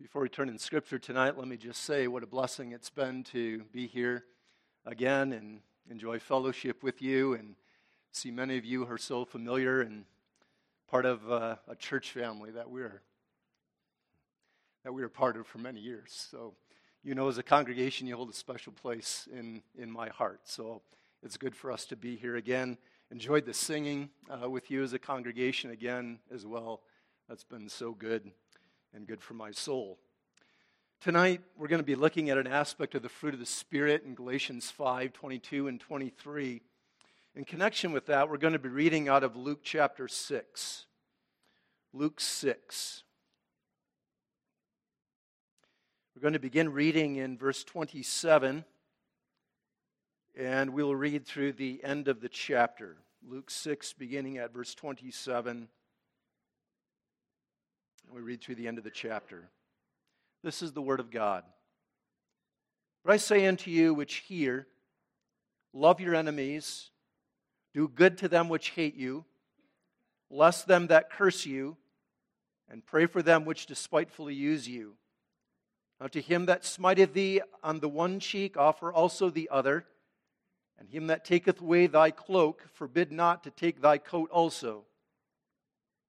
Before we turn in Scripture tonight, let me just say what a blessing it's been to be here again and enjoy fellowship with you and see many of you who are so familiar and part of uh, a church family that we're that we were part of for many years. So, you know, as a congregation, you hold a special place in in my heart. So, it's good for us to be here again. Enjoyed the singing uh, with you as a congregation again as well. That's been so good and good for my soul. Tonight, we're going to be looking at an aspect of the fruit of the Spirit in Galatians 5 22 and 23. In connection with that, we're going to be reading out of Luke chapter 6. Luke 6. We're going to begin reading in verse 27, and we'll read through the end of the chapter. Luke 6, beginning at verse 27 we read through the end of the chapter. This is the word of God. But I say unto you which hear, love your enemies, do good to them which hate you, bless them that curse you, and pray for them which despitefully use you. Now to him that smiteth thee on the one cheek, offer also the other. And him that taketh away thy cloak, forbid not to take thy coat also.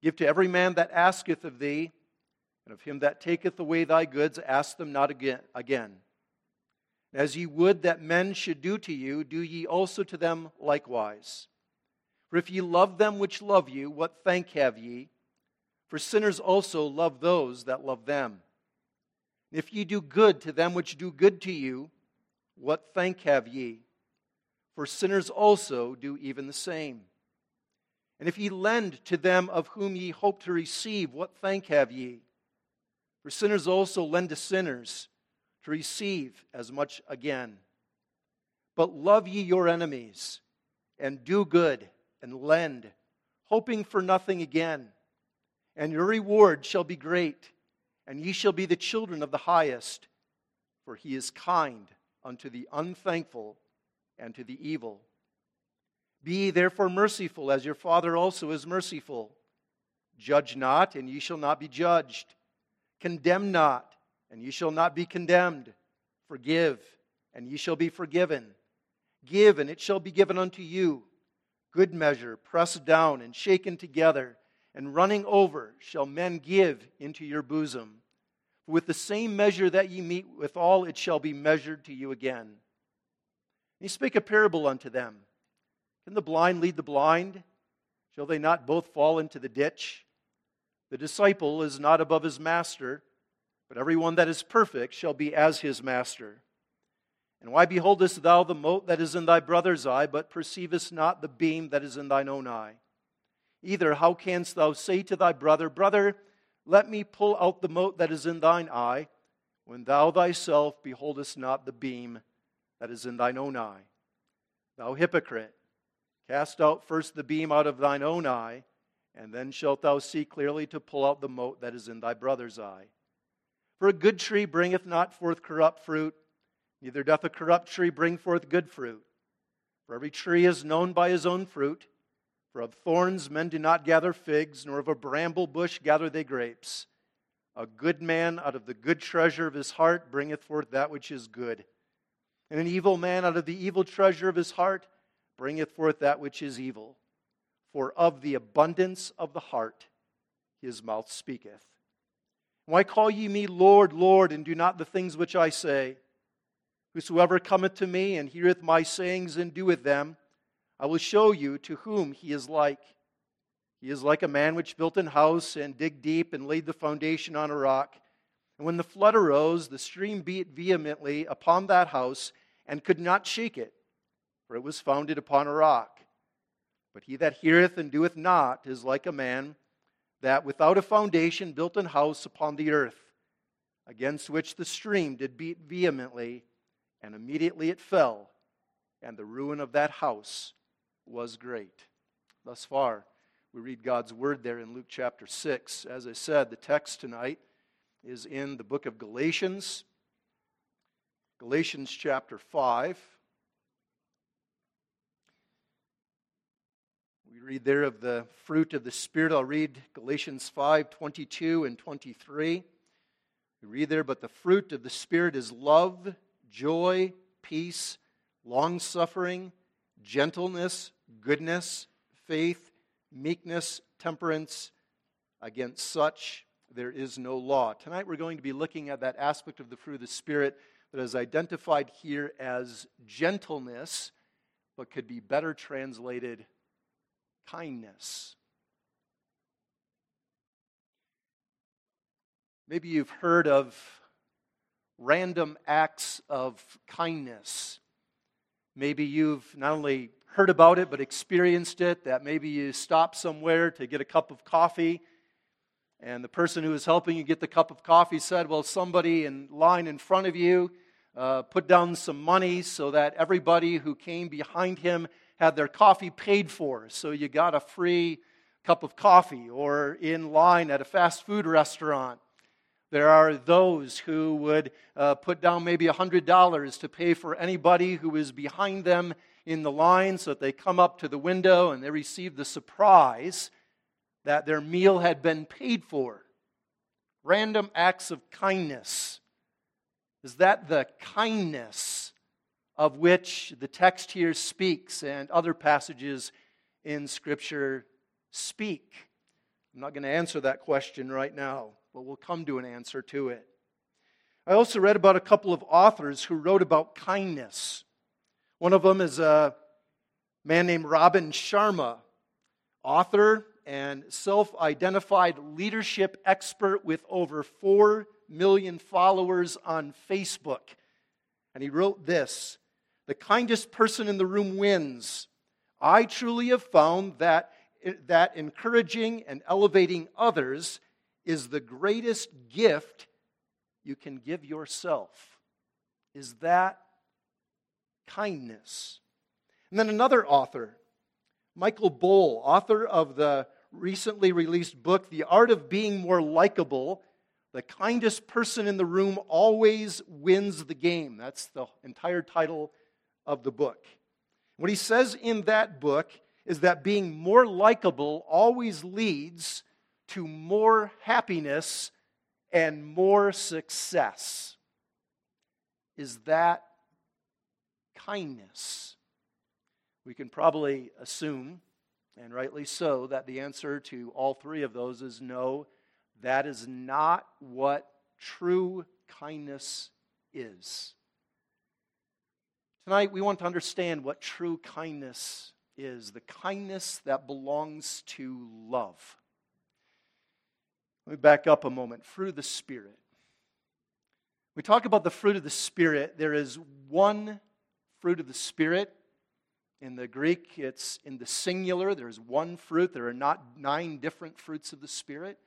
Give to every man that asketh of thee, and of him that taketh away thy goods, ask them not again. As ye would that men should do to you, do ye also to them likewise. For if ye love them which love you, what thank have ye? For sinners also love those that love them. If ye do good to them which do good to you, what thank have ye? For sinners also do even the same. And if ye lend to them of whom ye hope to receive, what thank have ye? For sinners also lend to sinners to receive as much again. But love ye your enemies, and do good, and lend, hoping for nothing again. And your reward shall be great, and ye shall be the children of the highest, for he is kind unto the unthankful and to the evil. Be therefore merciful, as your Father also is merciful. Judge not, and ye shall not be judged. Condemn not, and ye shall not be condemned. Forgive, and ye shall be forgiven. Give, and it shall be given unto you. Good measure, pressed down and shaken together, and running over, shall men give into your bosom. For with the same measure that ye meet withal, it shall be measured to you again. And he spake a parable unto them. Can the blind lead the blind? Shall they not both fall into the ditch? The disciple is not above his master, but everyone that is perfect shall be as his master. And why beholdest thou the mote that is in thy brother's eye, but perceivest not the beam that is in thine own eye? Either how canst thou say to thy brother, Brother, let me pull out the mote that is in thine eye, when thou thyself beholdest not the beam that is in thine own eye? Thou hypocrite! Cast out first the beam out of thine own eye, and then shalt thou see clearly to pull out the mote that is in thy brother's eye. For a good tree bringeth not forth corrupt fruit, neither doth a corrupt tree bring forth good fruit. For every tree is known by his own fruit. For of thorns men do not gather figs, nor of a bramble bush gather they grapes. A good man out of the good treasure of his heart bringeth forth that which is good. And an evil man out of the evil treasure of his heart bringeth forth that which is evil. For of the abundance of the heart his mouth speaketh. Why call ye me Lord, Lord, and do not the things which I say? Whosoever cometh to me and heareth my sayings and doeth them, I will show you to whom he is like. He is like a man which built an house and digged deep and laid the foundation on a rock. And when the flood arose, the stream beat vehemently upon that house and could not shake it for it was founded upon a rock. But he that heareth and doeth not is like a man that without a foundation built an house upon the earth, against which the stream did beat vehemently, and immediately it fell, and the ruin of that house was great. Thus far, we read God's word there in Luke chapter 6. As I said, the text tonight is in the book of Galatians, Galatians chapter 5. Read there of the fruit of the Spirit. I'll read Galatians 5 22 and 23. We read there, but the fruit of the Spirit is love, joy, peace, long suffering, gentleness, goodness, faith, meekness, temperance. Against such there is no law. Tonight we're going to be looking at that aspect of the fruit of the Spirit that is identified here as gentleness, but could be better translated kindness. Maybe you've heard of random acts of kindness. Maybe you've not only heard about it but experienced it, that maybe you stop somewhere to get a cup of coffee and the person who was helping you get the cup of coffee said, Well, somebody in line in front of you uh, put down some money so that everybody who came behind him had their coffee paid for. So you got a free cup of coffee, or in line at a fast food restaurant. There are those who would uh, put down maybe $100 to pay for anybody who is behind them in the line so that they come up to the window and they receive the surprise that their meal had been paid for. Random acts of kindness. Is that the kindness of which the text here speaks and other passages in Scripture speak? I'm not going to answer that question right now, but we'll come to an answer to it. I also read about a couple of authors who wrote about kindness. One of them is a man named Robin Sharma, author and self identified leadership expert with over 4 million followers on Facebook. And he wrote this The kindest person in the room wins. I truly have found that, that encouraging and elevating others is the greatest gift you can give yourself. Is that kindness? And then another author, Michael Bohl, author of the recently released book, The Art of Being More Likable, the kindest person in the room always wins the game. That's the entire title of the book. What he says in that book is that being more likable always leads to more happiness and more success. Is that kindness? We can probably assume, and rightly so, that the answer to all three of those is no, that is not what true kindness is. Tonight, we want to understand what true kindness is the kindness that belongs to love. Let me back up a moment. Fruit of the Spirit. We talk about the fruit of the Spirit. There is one fruit of the Spirit. In the Greek, it's in the singular. There's one fruit. There are not nine different fruits of the Spirit.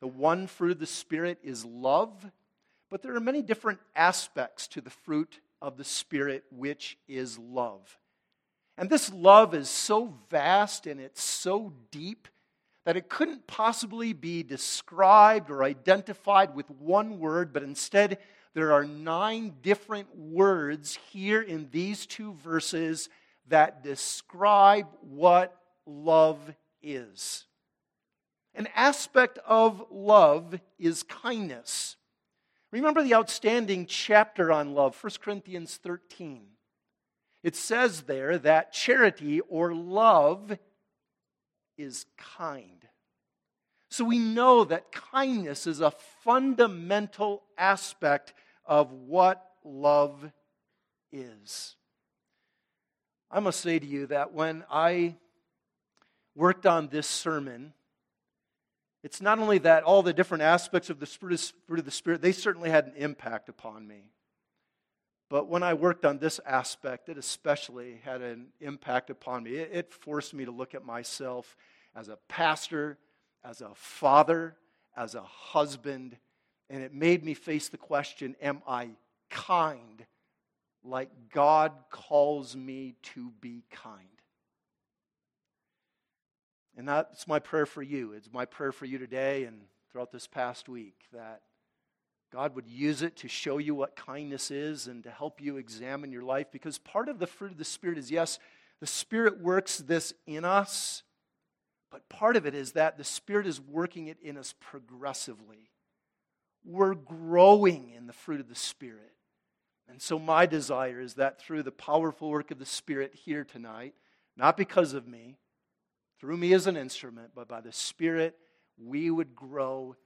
The one fruit of the Spirit is love, but there are many different aspects to the fruit of the Spirit, which is love. And this love is so vast and it's so deep that it couldn't possibly be described or identified with one word, but instead there are nine different words here in these two verses that describe what love is. An aspect of love is kindness. Remember the outstanding chapter on love, 1 Corinthians 13. It says there that charity or love is kind. So we know that kindness is a fundamental aspect of what love is. I must say to you that when I worked on this sermon, it's not only that all the different aspects of the fruit of the Spirit, they certainly had an impact upon me. But when I worked on this aspect, it especially had an impact upon me. It, forced me to look at myself as a pastor, as a father, as a husband, and it made me face the question Am I kind like God calls me to be kind? And that's my prayer for you. It's my prayer for you today and throughout this past week that God would use it to show you what kindness is and to help you examine your life. Because part of the fruit of the Spirit is yes, the Spirit works this in us, but part of it is that the Spirit is working it in us progressively. we're growing in the fruit of the Spirit. And so, my desire is that through the powerful work of the Spirit here tonight, not because of me, through me as an instrument, but by the Spirit, we would grow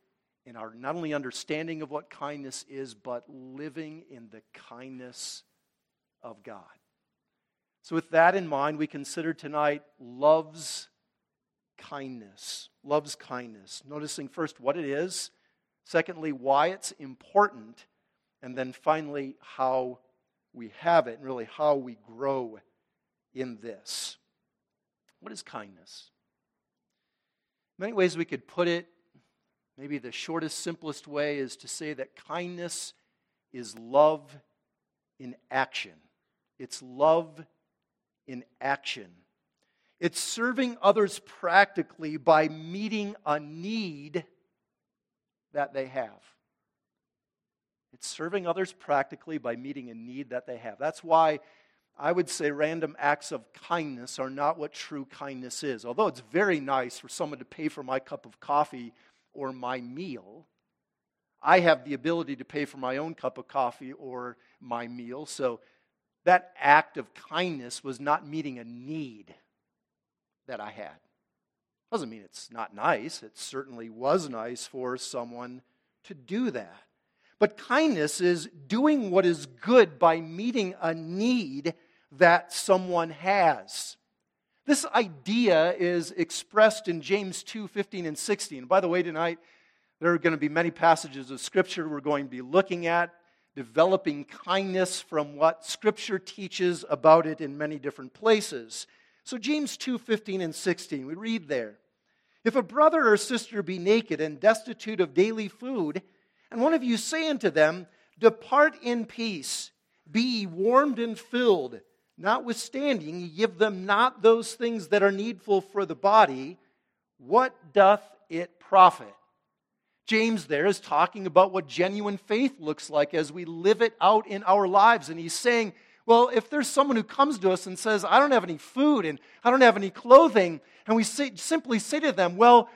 in our not only understanding of what kindness is, but living in the kindness of God. So, with that in mind, we consider tonight love's kindness. Love's kindness. Noticing first what it is, secondly, why it's important, and then finally, how we have it, and really how we grow in this. What is kindness? Many ways we could put it. Maybe the shortest, simplest way is to say that kindness is love in action. It's love in action. It's serving others practically by meeting a need that they have. It's serving others practically by meeting a need that they have. That's why I would say random acts of kindness are not what true kindness is. Although it's very nice for someone to pay for my cup of coffee or my meal, I have the ability to pay for my own cup of coffee or my meal. So that act of kindness was not meeting a need that I had. Doesn't mean it's not nice. It certainly was nice for someone to do that. But kindness is doing what is good by meeting a need that someone has. This idea is expressed in James 2 15 and 16. By the way, tonight there are going to be many passages of Scripture we're going to be looking at developing kindness from what Scripture teaches about it in many different places. So, James 2 15 and 16, we read there If a brother or sister be naked and destitute of daily food, and one of you say unto them, Depart in peace, be warmed and filled, notwithstanding ye give them not those things that are needful for the body, what doth it profit? James there is talking about what genuine faith looks like as we live it out in our lives. And he's saying, well, if there's someone who comes to us and says, I don't have any food and I don't have any clothing, and we say, simply say to them, well,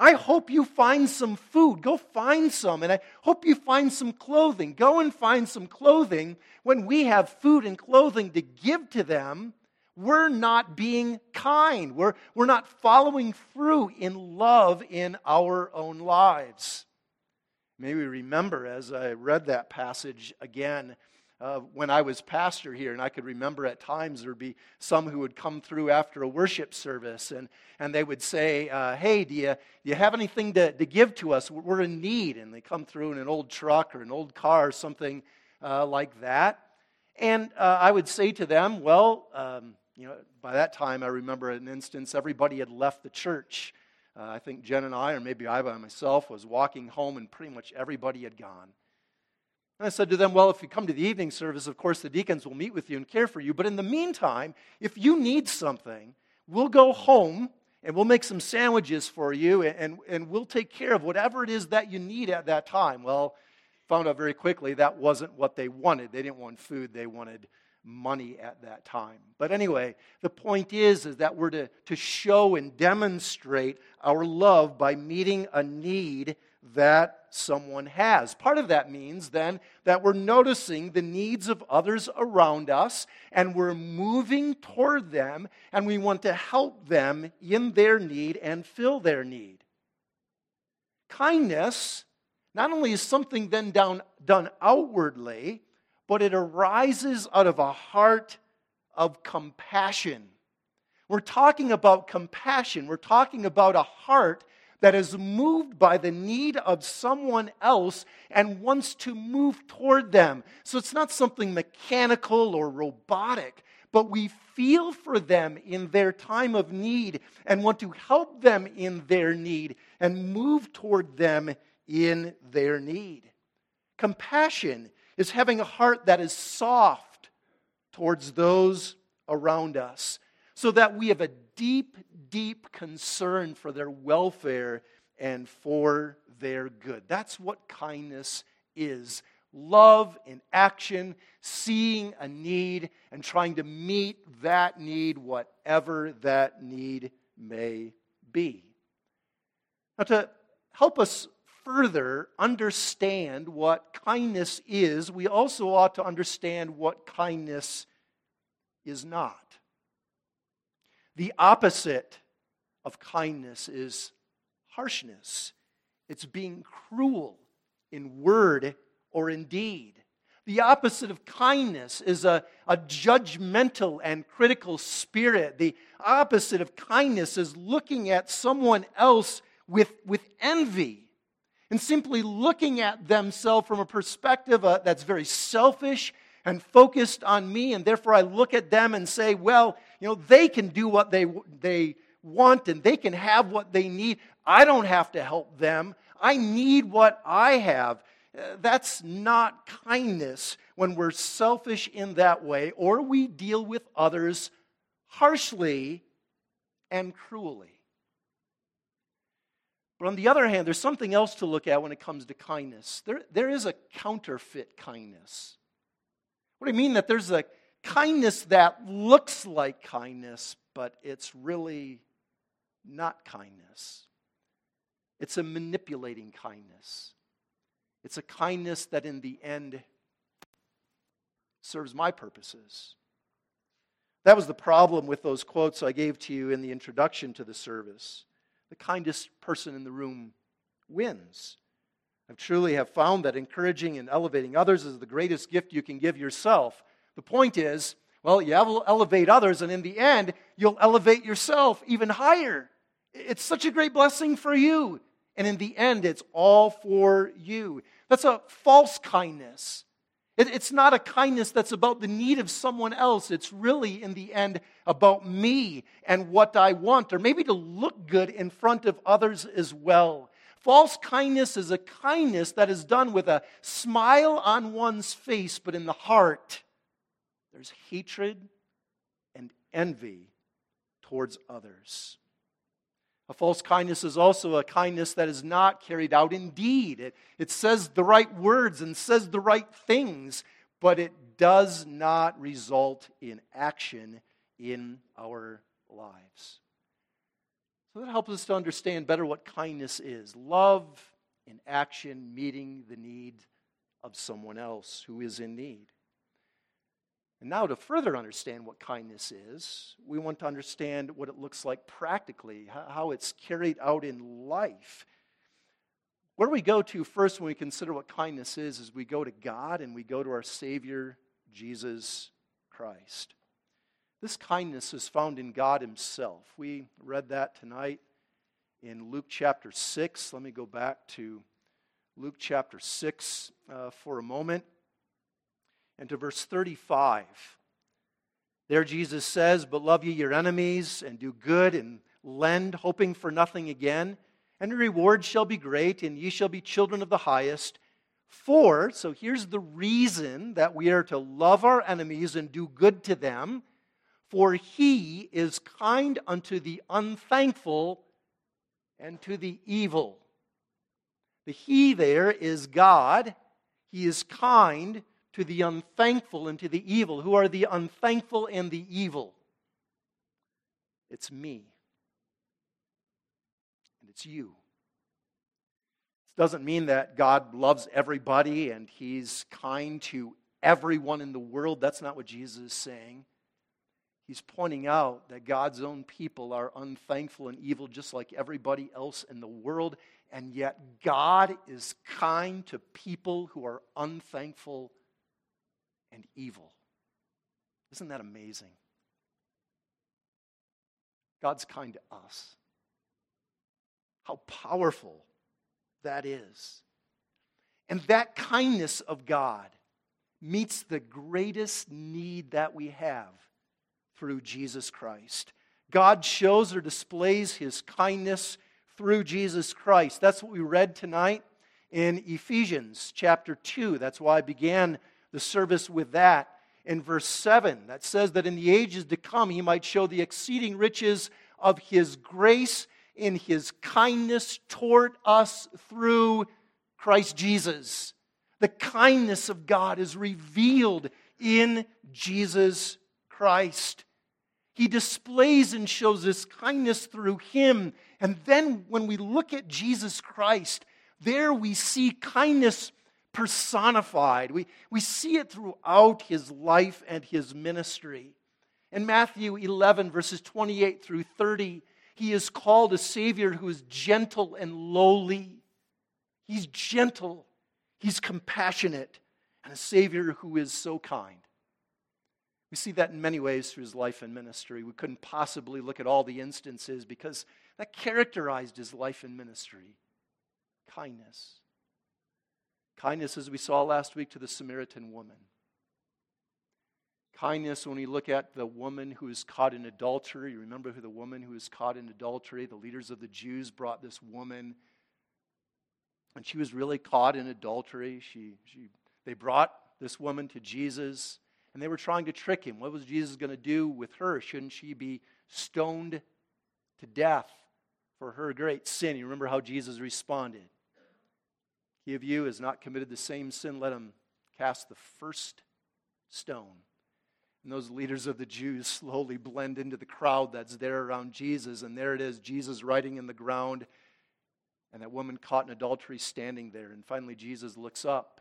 I hope you find some food. Go find some. And I hope you find some clothing. Go and find some clothing. When we have food and clothing to give to them, we're not being kind. We're, we're not following through in love in our own lives. Maybe remember as I read that passage again uh, when I was pastor here, and I could remember at times there would be some who would come through after a worship service and, and they would say, uh, Hey, do you, do you have anything to, to give to us? We're in need. And they come through in an old truck or an old car or something uh, like that. And uh, I would say to them, Well, um, you know, by that time, I remember an instance, everybody had left the church. Uh, I think Jen and I, or maybe I by myself, was walking home, and pretty much everybody had gone. And I said to them, Well, if you come to the evening service, of course, the deacons will meet with you and care for you. But in the meantime, if you need something, we'll go home and we'll make some sandwiches for you, and, and we'll take care of whatever it is that you need at that time. Well, found out very quickly that wasn't what they wanted. They didn't want food, they wanted money at that time. But anyway, the point is, is that we're to, to show and demonstrate our love by meeting a need that someone has. Part of that means then that we're noticing the needs of others around us and we're moving toward them and we want to help them in their need and fill their need. Kindness not only is something then down, done outwardly, but it arises out of a heart of compassion. We're talking about compassion. We're talking about a heart that is moved by the need of someone else and wants to move toward them. So it's not something mechanical or robotic, but we feel for them in their time of need and want to help them in their need and move toward them in their need. Compassion is having a heart that is soft towards those around us, so that we have a deep, deep concern for their welfare and for their good. That's what kindness is love in action, seeing a need, and trying to meet that need, whatever that need may be. Now, to help us further understand what kindness is, we also ought to understand what kindness is not. The opposite of kindness is harshness, it's being cruel in word or in deed. The opposite of kindness is a, a judgmental and critical spirit. The opposite of kindness is looking at someone else with, with envy and simply looking at themselves from a perspective uh, that's very selfish and focused on me. And therefore, I look at them and say, well, you know, they can do what they, they want and they can have what they need. I don't have to help them. I need what I have. Uh, that's not kindness when we're selfish in that way or we deal with others harshly and cruelly. But on the other hand, there's something else to look at when it comes to kindness. There, there is a counterfeit kindness. What do you mean that there's a kindness that looks like kindness, but it's really not kindness? It's a manipulating kindness. It's a kindness that in the end serves my purposes. That was the problem with those quotes I gave to you in the introduction to the service. The kindest person in the room wins. I truly have found that encouraging and elevating others is the greatest gift you can give yourself. The point is, well, you elevate others, and in the end, you'll elevate yourself even higher. It's such a great blessing for you. And in the end, it's all for you. That's a false kindness. It's not a kindness that's about the need of someone else. It's really, in the end, about me and what I want, or maybe to look good in front of others as well. False kindness is a kindness that is done with a smile on one's face, but in the heart, there's hatred and envy towards others. A false kindness is also a kindness that is not carried out in deed. It, it says the right words and says the right things, but it does not result in action in our lives. So that helps us to understand better what kindness is love in action, meeting the need of someone else who is in need. And now, to further understand what kindness is, we want to understand what it looks like practically, how it's carried out in life. Where we go to first when we consider what kindness is? Is we go to God and we go to our Savior, Jesus Christ. This kindness is found in God Himself. We read that tonight in Luke chapter 6. Let me go back to Luke chapter 6 uh, for a moment and to verse 35. There Jesus says, But love ye your enemies, and do good, and lend, hoping for nothing again, and the reward shall be great, and ye shall be children of the highest. For, so here's the reason that we are to love our enemies and do good to them. For he is kind unto the unthankful and to the evil. The he there is God. He is kind to the unthankful and to the evil. Who are the unthankful and the evil? It's me. And it's you. This doesn't mean that God loves everybody and he's kind to everyone in the world. That's not what Jesus is saying. He's pointing out that God's own people are unthankful and evil just like everybody else in the world, and yet God is kind to people who are unthankful and evil. Isn't that amazing? God's kind to us. How powerful that is. And that kindness of God meets the greatest need that we have through Jesus Christ. God shows or displays his kindness through Jesus Christ. That's what we read tonight in Ephesians chapter 2. That's why I began the service with that in verse 7 that says that in the ages to come he might show the exceeding riches of his grace in his kindness toward us through Christ Jesus. The kindness of God is revealed in Jesus Christ. He displays and shows this kindness through him. And then when we look at Jesus Christ, there we see kindness personified. We, we see it throughout his life and his ministry. In Matthew 11, verses 28 through 30, he is called a Savior who is gentle and lowly. He's gentle, he's compassionate, and a Savior who is so kind. We see that in many ways through his life and ministry. We couldn't possibly look at all the instances because that characterized his life and ministry kindness. Kindness, as we saw last week, to the Samaritan woman. Kindness, when we look at the woman who is caught in adultery, you remember who the woman who is caught in adultery, the leaders of the Jews brought this woman, and she was really caught in adultery. She, she, they brought this woman to Jesus, and they were trying to trick him. What was Jesus going to do with her? Shouldn't she be stoned to death for her great sin? You remember how Jesus responded. He of you has not committed the same sin, let him cast the first stone. And those leaders of the Jews slowly blend into the crowd that's there around Jesus. And there it is, Jesus writing in the ground, and that woman caught in adultery standing there. And finally, Jesus looks up,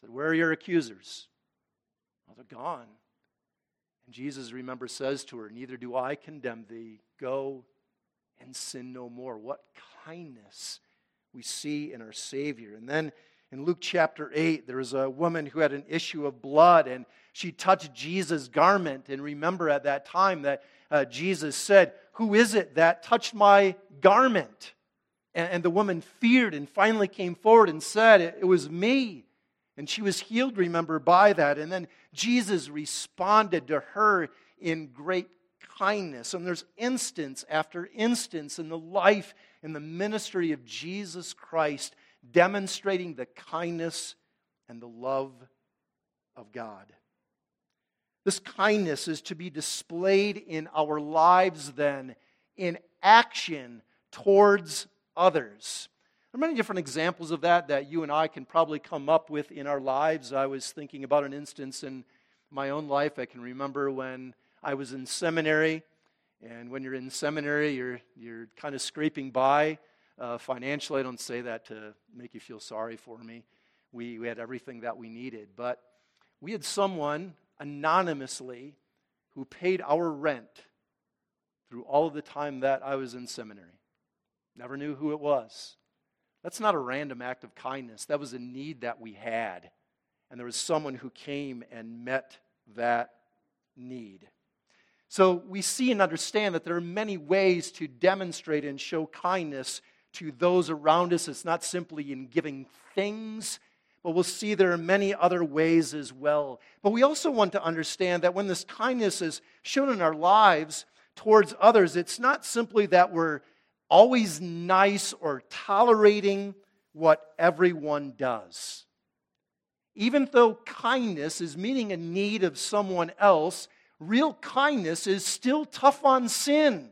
said, Where are your accusers? They're gone. And Jesus, remember, says to her, Neither do I condemn thee. Go and sin no more. What kindness we see in our Savior. And then in Luke chapter 8, there was a woman who had an issue of blood, and she touched Jesus' garment. And remember at that time that uh, Jesus said, Who is it that touched my garment? And, and the woman feared and finally came forward and said, It, it was me. And she was healed, remember, by that. And then Jesus responded to her in great kindness. And there's instance after instance in the life and the ministry of Jesus Christ demonstrating the kindness and the love of God. This kindness is to be displayed in our lives, then, in action towards others. There are many different examples of that that you and I can probably come up with in our lives. I was thinking about an instance in my own life. I can remember when I was in seminary, and when you're in seminary, you're, you're kind of scraping by uh, financially. I don't say that to make you feel sorry for me. We, we had everything that we needed. But we had someone anonymously who paid our rent through all of the time that I was in seminary. Never knew who it was. That's not a random act of kindness. That was a need that we had. And there was someone who came and met that need. So we see and understand that there are many ways to demonstrate and show kindness to those around us. It's not simply in giving things, but we'll see there are many other ways as well. But we also want to understand that when this kindness is shown in our lives towards others, it's not simply that we're always nice or tolerating what everyone does. Even though kindness is meeting a need of someone else, real kindness is still tough on sin.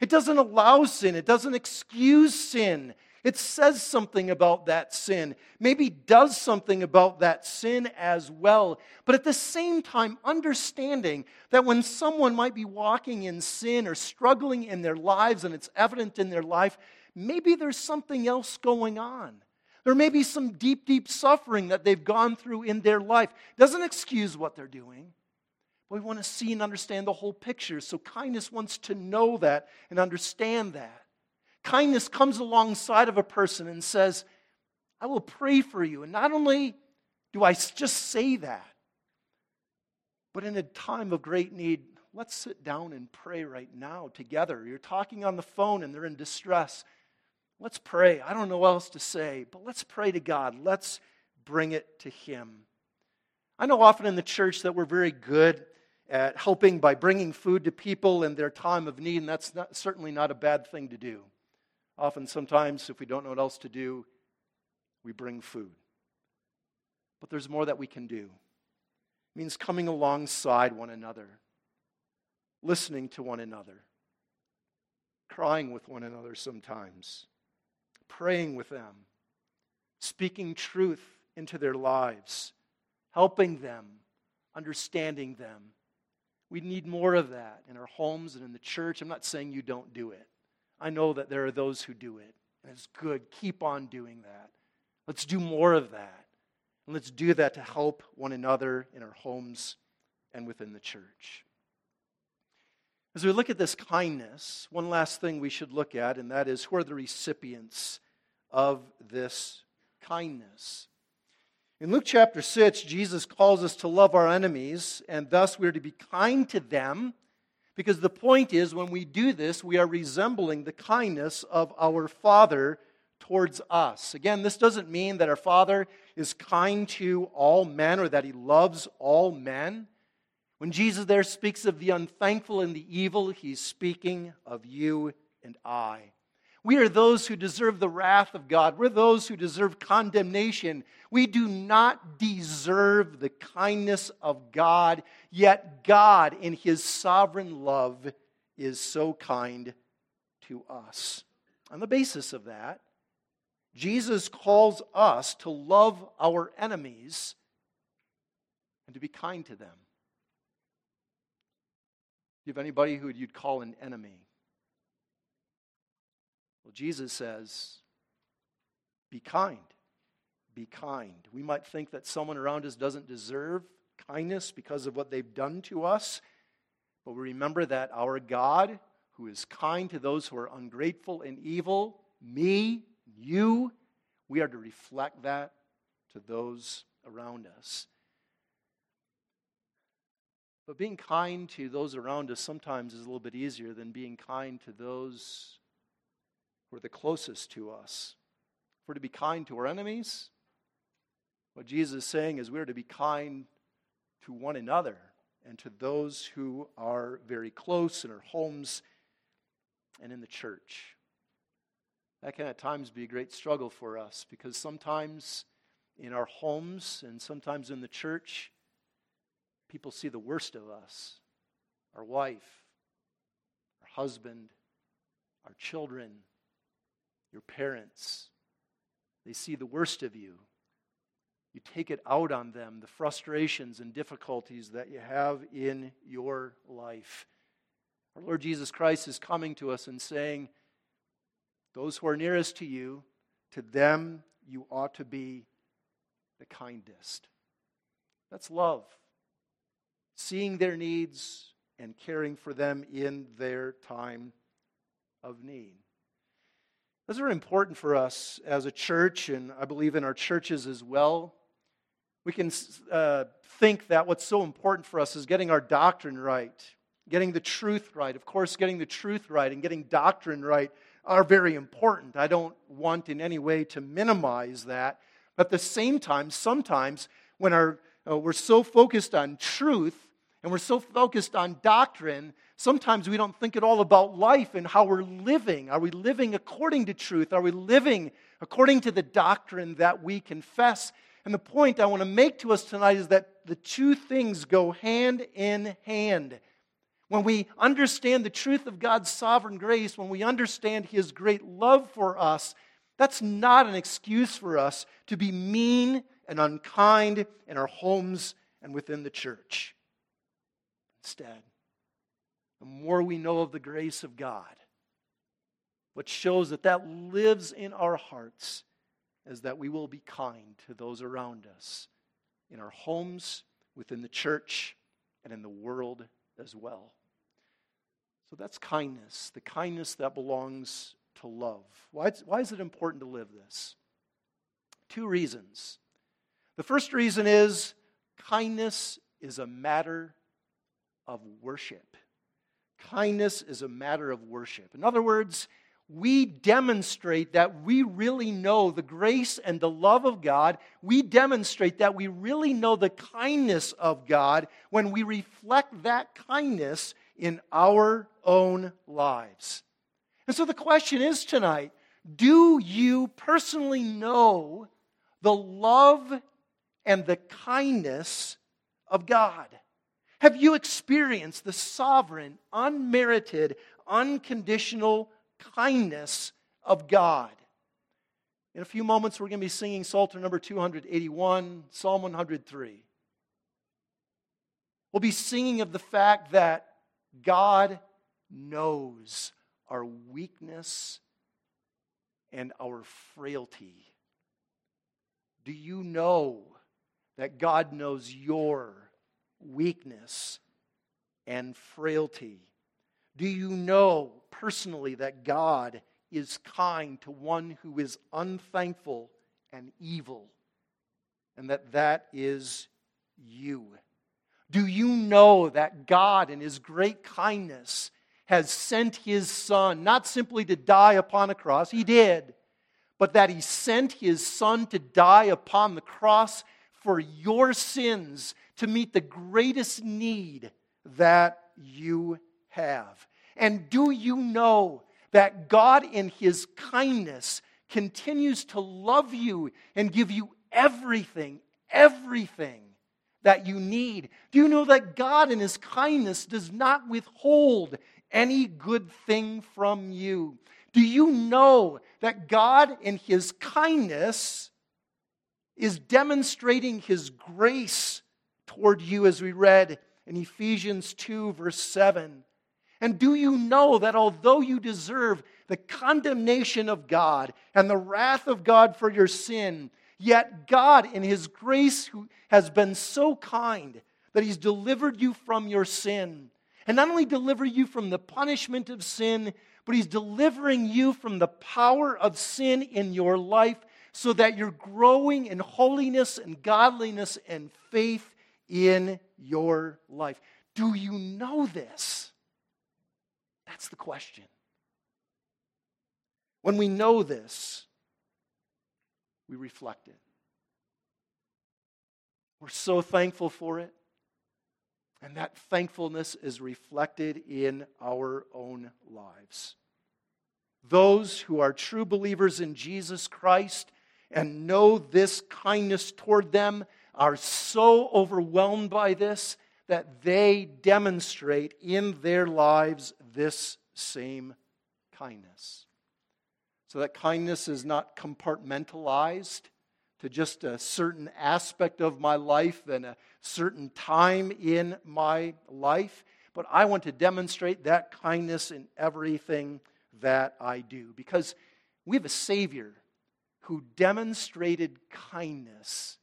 It doesn't allow sin, it doesn't excuse sin, it says something about that sin, maybe does something about that sin as well. But at the same time, understanding that when someone might be walking in sin or struggling in their lives and it's evident in their life, maybe there's something else going on. There may be some deep, deep suffering that they've gone through in their life. Doesn't excuse what they're doing. But we want to see and understand the whole picture. So kindness wants to know that and understand that. Kindness comes alongside of a person and says, I will pray for you. And not only do I just say that, but in a time of great need, let's sit down and pray right now together. You're talking on the phone and they're in distress. Let's pray. I don't know what else to say, but let's pray to God. Let's bring it to Him. I know often in the church that we're very good at helping by bringing food to people in their time of need, and that's not, certainly not a bad thing to do. Often, sometimes, if we don't know what else to do, we bring food. But there's more that we can do. It means coming alongside one another, listening to one another, crying with one another sometimes, praying with them, speaking truth into their lives, helping them, understanding them. We need more of that in our homes and in the church. I'm not saying you don't do it. I know that there are those who do it, And it's good. Keep on doing that. Let's do more of that. And let's do that to help one another in our homes and within the church. As we look at this kindness, one last thing we should look at, and that is who are the recipients of this kindness. In Luke chapter 6, Jesus calls us to love our enemies, and thus we're to be kind to them, because the point is when we do this, we are resembling the kindness of our Father towards us. Again, this doesn't mean that our Father is kind to all men or that he loves all men. When Jesus there speaks of the unthankful and the evil, he's speaking of you and I. We are those who deserve the wrath of God. We're those who deserve condemnation. We do not deserve the kindness of God, yet God, in His sovereign love, is so kind to us. On the basis of that, Jesus calls us to love our enemies and to be kind to them. Do you have anybody who you'd call an enemy? Well, Jesus says, be kind. Be kind. We might think that someone around us doesn't deserve kindness because of what they've done to us, but we remember that our God, who is kind to those who are ungrateful and evil, me, you, we are to reflect that to those around us. But being kind to those around us sometimes is a little bit easier than being kind to those who are the closest to us. If we're to be kind to our enemies, what Jesus is saying is we're to be kind to one another and to those who are very close in our homes and in the church that can at times be a great struggle for us because sometimes in our homes and sometimes in the church, people see the worst of us our wife, our husband, our children, your parents. They see the worst of you. You take it out on them, the frustrations and difficulties that you have in your life. Our Lord Jesus Christ is coming to us and saying, those who are nearest to you, to them you ought to be the kindest. That's love. Seeing their needs and caring for them in their time of need. Those are important for us as a church, and I believe in our churches as well. We can uh, think that what's so important for us is getting our doctrine right, getting the truth right. Of course, getting the truth right and getting doctrine right are very important. I don't want in any way to minimize that. But at the same time, sometimes when our, uh, we're so focused on truth and we're so focused on doctrine, sometimes we don't think at all about life and how we're living. Are we living according to truth? Are we living according to the doctrine that we confess? And the point I want to make to us tonight is that the two things go hand in hand. When we understand the truth of God's sovereign grace, when we understand His great love for us, that's not an excuse for us to be mean and unkind in our homes and within the church. Instead, the more we know of the grace of God, what shows that that lives in our hearts is that we will be kind to those around us in our homes, within the church, and in the world as well. So that's kindness, the kindness that belongs to love. Why, why is it important to live this? Two reasons. The first reason is kindness is a matter of worship. Kindness is a matter of worship. In other words, we demonstrate that we really know the grace and the love of God. We demonstrate that we really know the kindness of God when we reflect that kindness in our own lives. And so the question is tonight do you personally know the love and the kindness of God? Have you experienced the sovereign, unmerited, unconditional kindness of God. In a few moments, we're going to be singing Psalter number 281, Psalm 103. We'll be singing of the fact that God knows our weakness and our frailty. Do you know that God knows your weakness and frailty? Do you know personally that God is kind to one who is unthankful and evil, and that that is you? Do you know that God, in His great kindness, has sent His Son not simply to die upon a cross? He did but that he sent his son to die upon the cross for your sins to meet the greatest need that you have. And do you know that God, in his kindness, continues to love you and give you everything, everything that you need? Do you know that God, in his kindness, does not withhold any good thing from you? Do you know that God, in His kindness, is demonstrating His grace toward you, as we read in Ephesians 2, verse 7? And do you know that although you deserve the condemnation of God and the wrath of God for your sin, yet God, in His grace, who has been so kind that He's delivered you from your sin, and not only deliver you from the punishment of sin, but He's delivering you from the power of sin in your life so that you're growing in holiness and godliness and faith in your life. Do you know this? That's the question. When we know this, we reflect it. We're so thankful for it. And that thankfulness is reflected in our own lives. Those who are true believers in Jesus Christ and know this kindness toward them are so overwhelmed by this that they demonstrate in their lives this same kindness. So that kindness is not compartmentalized to just a certain aspect of my life and a certain time in my life, but I want to demonstrate that kindness in everything that I do. Because we have a Savior who demonstrated kindness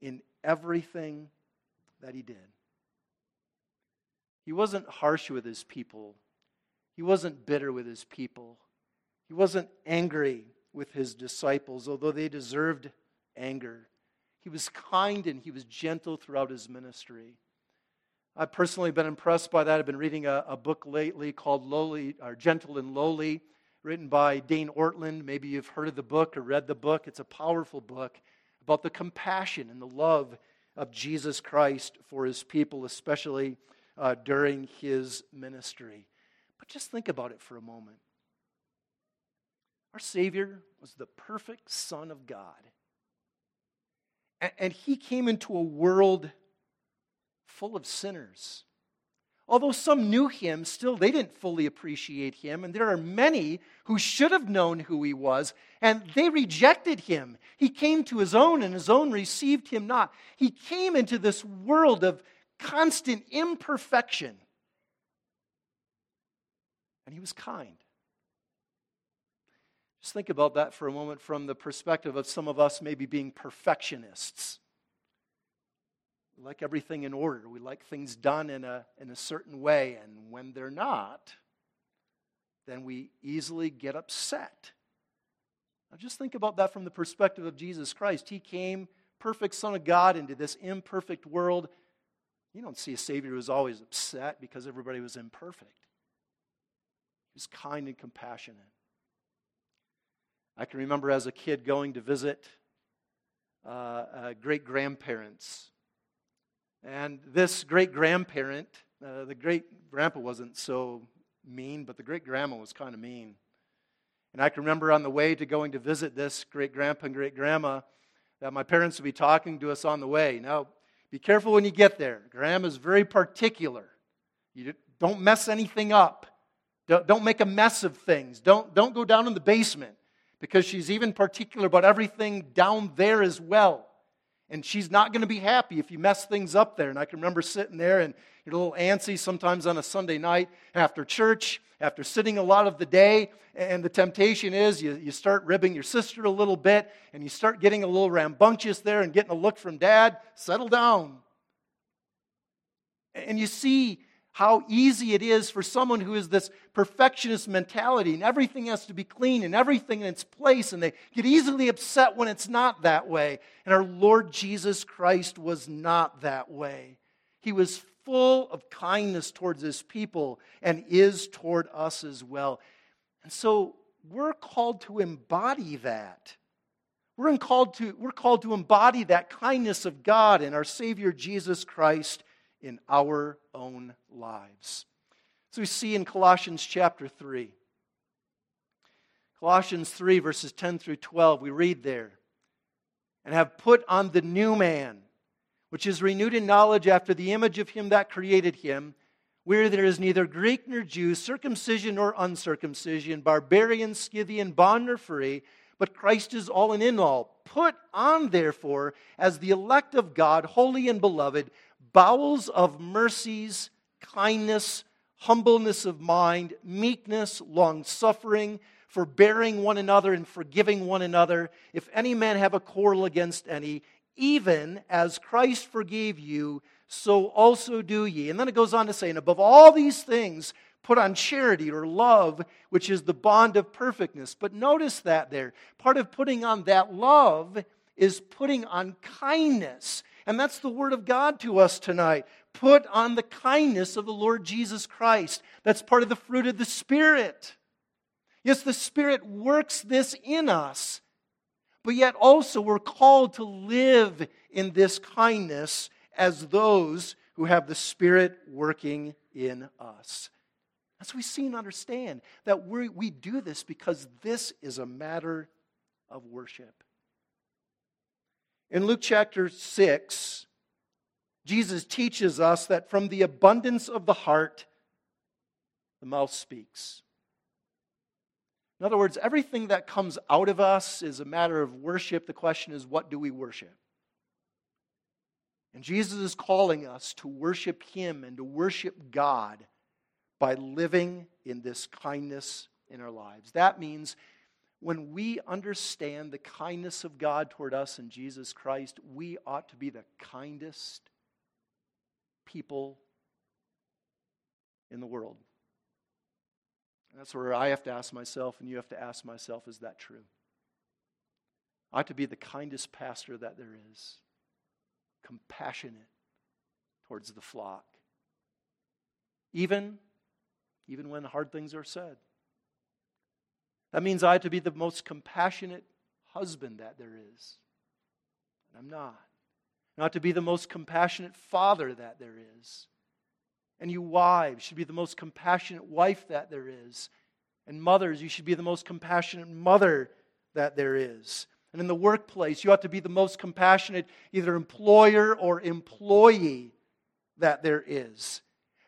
in everything that he did. He wasn't harsh with his people, he wasn't bitter with his people, he wasn't angry with his disciples, although they deserved anger. He was kind and he was gentle throughout his ministry. I've personally been impressed by that. I've been reading a, a book lately called Lowly, or Gentle and Lowly, written by Dane Ortlund. Maybe you've heard of the book or read the book. It's a powerful book about the compassion and the love of Jesus Christ for his people, especially uh, during his ministry. But just think about it for a moment. Our Savior was the perfect Son of God. And he came into a world full of sinners. Although some knew him, still they didn't fully appreciate him. And there are many who should have known who he was, and they rejected him. He came to his own, and his own received him not. He came into this world of constant imperfection. And he was kind. Just think about that for a moment from the perspective of some of us maybe being perfectionists. We like everything in order. We like things done in a, in a certain way. And when they're not, then we easily get upset. Now, just think about that from the perspective of Jesus Christ. He came, perfect Son of God, into this imperfect world. You don't see a Savior who was always upset because everybody was imperfect. He was kind and compassionate. I can remember as a kid going to visit uh, uh, great grandparents. And this great grandparent, uh, the great grandpa wasn't so mean, but the great grandma was kind of mean. And I can remember on the way to going to visit this great grandpa and great grandma that my parents would be talking to us on the way. Now, be careful when you get there. Grandma's very particular. You don't mess anything up. Don't, don't make a mess of things. Don't, don't go down in the basement because she's even particular about everything down there as well. And she's not going to be happy if you mess things up there. And I can remember sitting there and you're a little antsy sometimes on a Sunday night after church, after sitting a lot of the day. And the temptation is you, you start ribbing your sister a little bit and you start getting a little rambunctious there and getting a look from dad. Settle down. And you see how easy it is for someone who is this perfectionist mentality and everything has to be clean and everything in its place, and they get easily upset when it's not that way. And our Lord Jesus Christ was not that way. He was full of kindness towards his people and is toward us as well. And so we're called to embody that. We're called, to, we're called to embody that kindness of God and our Savior Jesus Christ in our own lives. So we see in Colossians chapter 3. Colossians 3, verses 10 through 12, we read there, and have put on the new man, which is renewed in knowledge after the image of him that created him, where there is neither Greek nor Jew, circumcision nor uncircumcision, barbarian, Scythian, bond nor free, but Christ is all and in all. Put on, therefore, as the elect of God, holy and beloved, bowels of mercies, kindness, humbleness of mind, meekness, long suffering, forbearing one another and forgiving one another. If any man have a quarrel against any, even as Christ forgave you, so also do ye. And then it goes on to say, and above all these things, put on charity or love, which is the bond of perfectness. But notice that there. Part of putting on that love is putting on kindness. And that's the word of God to us tonight. Put on the kindness of the Lord Jesus Christ. That's part of the fruit of the Spirit. Yes, the Spirit works this in us, but yet also we're called to live in this kindness as those who have the Spirit working in us. What we see and understand that we do this because this is a matter of worship. In Luke chapter 6, Jesus teaches us that from the abundance of the heart, the mouth speaks. In other words, everything that comes out of us is a matter of worship. The question is, what do we worship? And Jesus is calling us to worship Him and to worship God by living in this kindness in our lives. That means when we understand the kindness of God toward us in Jesus Christ, we ought to be the kindest people in the world. And that's where I have to ask myself, and you have to ask myself, is that true? I ought to be the kindest pastor that there is, compassionate towards the flock, even, even when hard things are said. That means I have to be the most compassionate husband that there is. And I'm not. Not to be the most compassionate father that there is. And you wives should be the most compassionate wife that there is. And mothers, you should be the most compassionate mother that there is. And in the workplace, you ought to be the most compassionate either employer or employee that there is.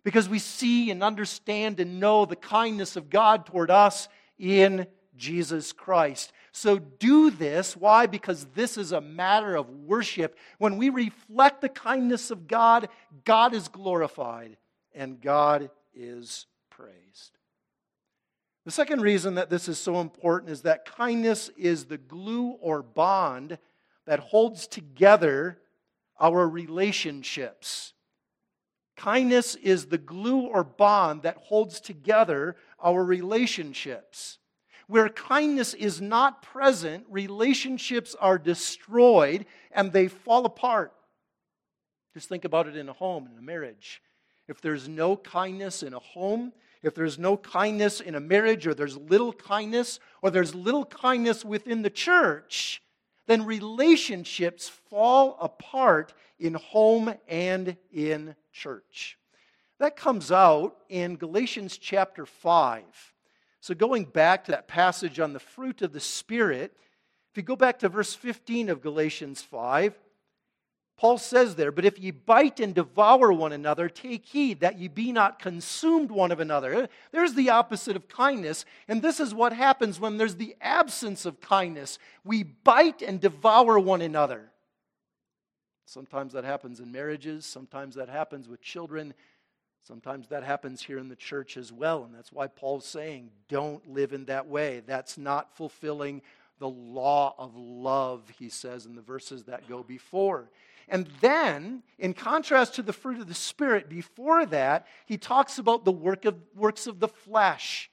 Because we see and understand and know the kindness of God toward us in Jesus Christ. So do this. Why? Because this is a matter of worship. When we reflect the kindness of God, God is glorified and God is praised. The second reason that this is so important is that kindness is the glue or bond that holds together our relationships. Kindness is the glue or bond that holds together our relationships. Where kindness is not present, relationships are destroyed and they fall apart. Just think about it in a home, in a marriage. If there's no kindness in a home, if there's no kindness in a marriage, or there's little kindness, or there's little kindness within the church, then relationships fall apart in home and in church. That comes out in Galatians chapter 5. So, going back to that passage on the fruit of the Spirit, if you go back to verse 15 of Galatians 5, Paul says there, But if ye bite and devour one another, take heed that ye be not consumed one of another. There's the opposite of kindness. And this is what happens when there's the absence of kindness. We bite and devour one another. Sometimes that happens in marriages, sometimes that happens with children, sometimes that happens here in the church as well. And that's why Paul's saying, don't live in that way. That's not fulfilling the law of love, he says in the verses that go before. And then, in contrast to the fruit of the Spirit, before that, he talks about the work of, works of the flesh.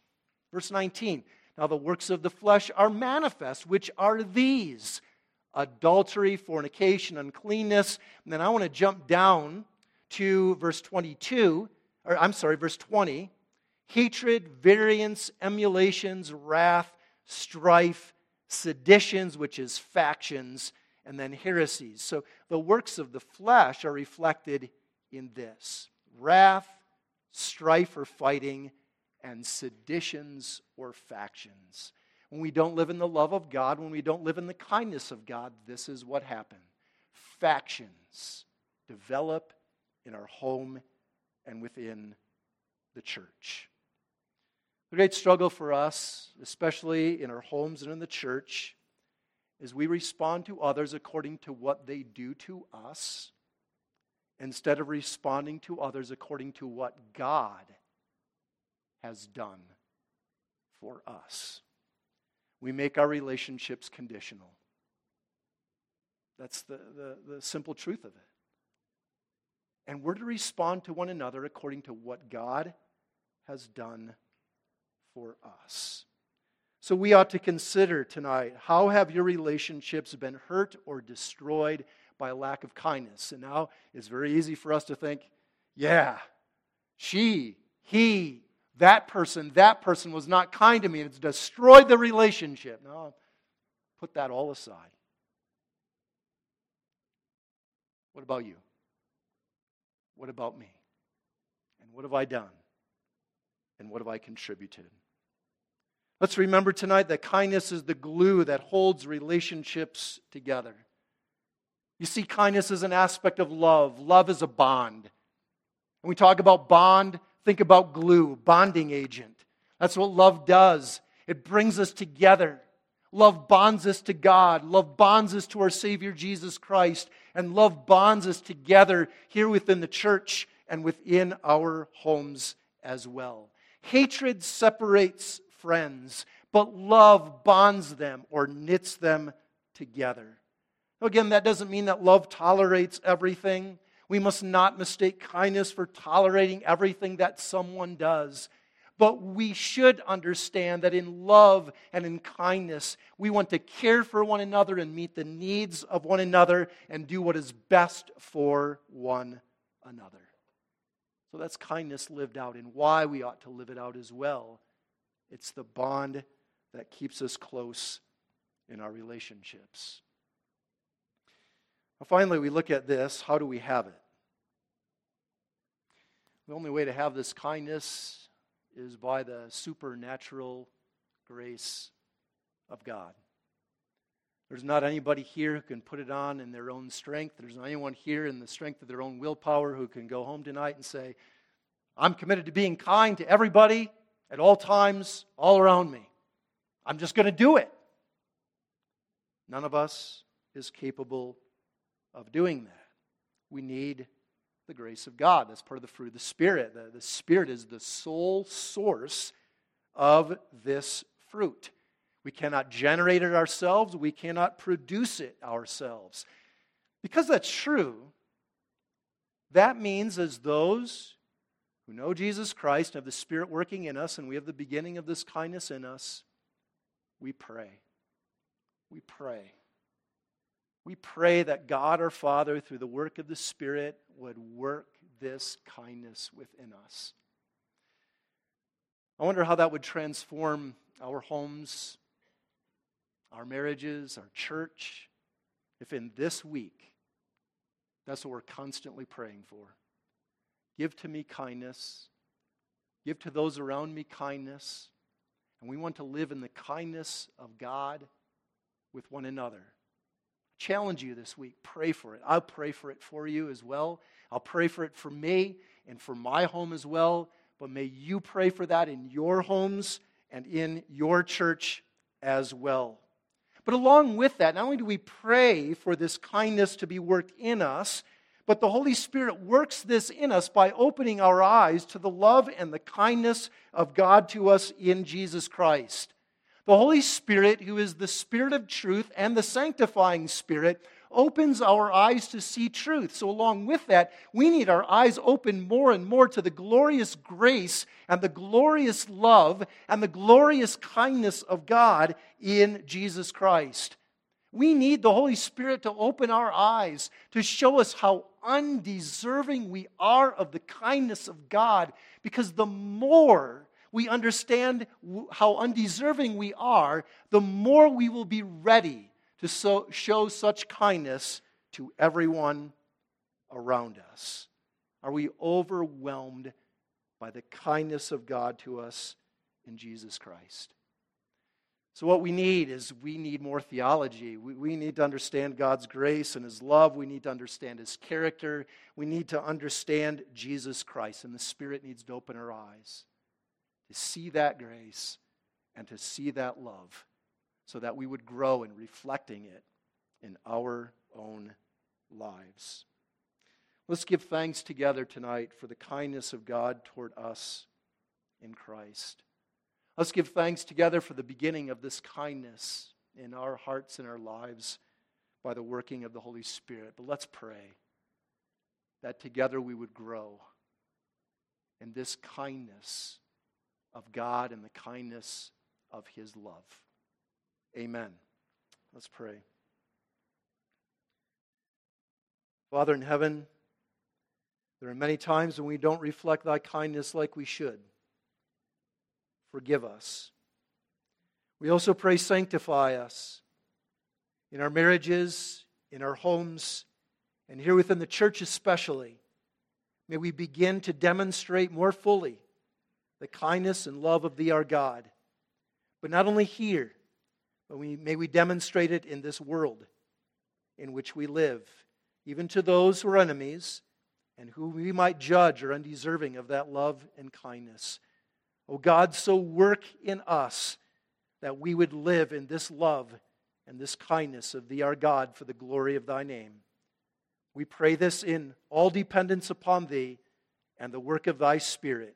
Verse 19. Now, the works of the flesh are manifest, which are these adultery, fornication, uncleanness. And then I want to jump down to verse 22, or I'm sorry, verse 20 hatred, variance, emulations, wrath, strife, seditions, which is factions, and then heresies. So the works of the flesh are reflected in this wrath, strife or fighting, and seditions or factions. When we don't live in the love of God, when we don't live in the kindness of God, this is what happens. Factions develop in our home and within the church. The great struggle for us, especially in our homes and in the church, is we respond to others according to what they do to us instead of responding to others according to what God has done for us. We make our relationships conditional. That's the, the, the simple truth of it. And we're to respond to one another according to what God has done for us. So we ought to consider tonight how have your relationships been hurt or destroyed by lack of kindness? And now it's very easy for us to think, yeah, she, he, that person, that person was not kind to me and it's destroyed the relationship. No, put that all aside. What about you? What about me? And what have I done? And what have I contributed? Let's remember tonight that kindness is the glue that holds relationships together. You see, kindness is an aspect of love. Love is a bond. When we talk about bond, think about glue, bonding agent. That's what love does. It brings us together. Love bonds us to God. Love bonds us to our Savior Jesus Christ. And love bonds us together here within the church and within our homes as well. Hatred separates friends, but love bonds them or knits them together. Again, that doesn't mean that love tolerates everything. We must not mistake kindness for tolerating everything that someone does. But we should understand that in love and in kindness, we want to care for one another and meet the needs of one another and do what is best for one another. So that's kindness lived out and why we ought to live it out as well. It's the bond that keeps us close in our relationships. Well, finally, we look at this how do we have it? The only way to have this kindness is by the supernatural grace of God. There's not anybody here who can put it on in their own strength. There's not anyone here in the strength of their own willpower who can go home tonight and say, I'm committed to being kind to everybody at all times, all around me. I'm just going to do it. None of us is capable of doing that. We need the grace of God. That's part of the fruit of the Spirit. The, the Spirit is the sole source of this fruit. We cannot generate it ourselves, we cannot produce it ourselves. Because that's true, that means as those who know Jesus Christ and have the Spirit working in us, and we have the beginning of this kindness in us, we pray. We pray. We pray that God our Father, through the work of the Spirit, would work this kindness within us. I wonder how that would transform our homes, our marriages, our church, if in this week, that's what we're constantly praying for. Give to me kindness. Give to those around me kindness. And we want to live in the kindness of God with one another. Challenge you this week. Pray for it. I'll pray for it for you as well. I'll pray for it for me and for my home as well. But may you pray for that in your homes and in your church as well. But along with that, not only do we pray for this kindness to be worked in us, but the Holy Spirit works this in us by opening our eyes to the love and the kindness of God to us in Jesus Christ. The Holy Spirit, who is the Spirit of truth and the sanctifying Spirit, opens our eyes to see truth. So, along with that, we need our eyes open more and more to the glorious grace and the glorious love and the glorious kindness of God in Jesus Christ. We need the Holy Spirit to open our eyes to show us how undeserving we are of the kindness of God because the more we understand how undeserving we are, the more we will be ready to so, show such kindness to everyone around us? Are we overwhelmed by the kindness of God to us in Jesus Christ? So, what we need is we need more theology. We, we need to understand God's grace and His love. We need to understand His character. We need to understand Jesus Christ. And the Spirit needs to open our eyes to see that grace and to see that love so that we would grow in reflecting it in our own lives. Let's give thanks together tonight for the kindness of God toward us in Christ. Let's give thanks together for the beginning of this kindness in our hearts and our lives by the working of the Holy Spirit. But let's pray that together we would grow in this kindness of God and the kindness of His love. Amen. Let's pray. Father in heaven, there are many times when we don't reflect thy kindness like we should. Forgive us. We also pray, sanctify us in our marriages, in our homes, and here within the church especially. May we begin to demonstrate more fully the kindness and love of thee, our God. But not only here, but we, may we demonstrate it in this world in which we live, even to those who are enemies and who we might judge are undeserving of that love and kindness. O God, so work in us that we would live in this love and this kindness of Thee, our God, for the glory of Thy name. We pray this in all dependence upon Thee and the work of Thy Spirit,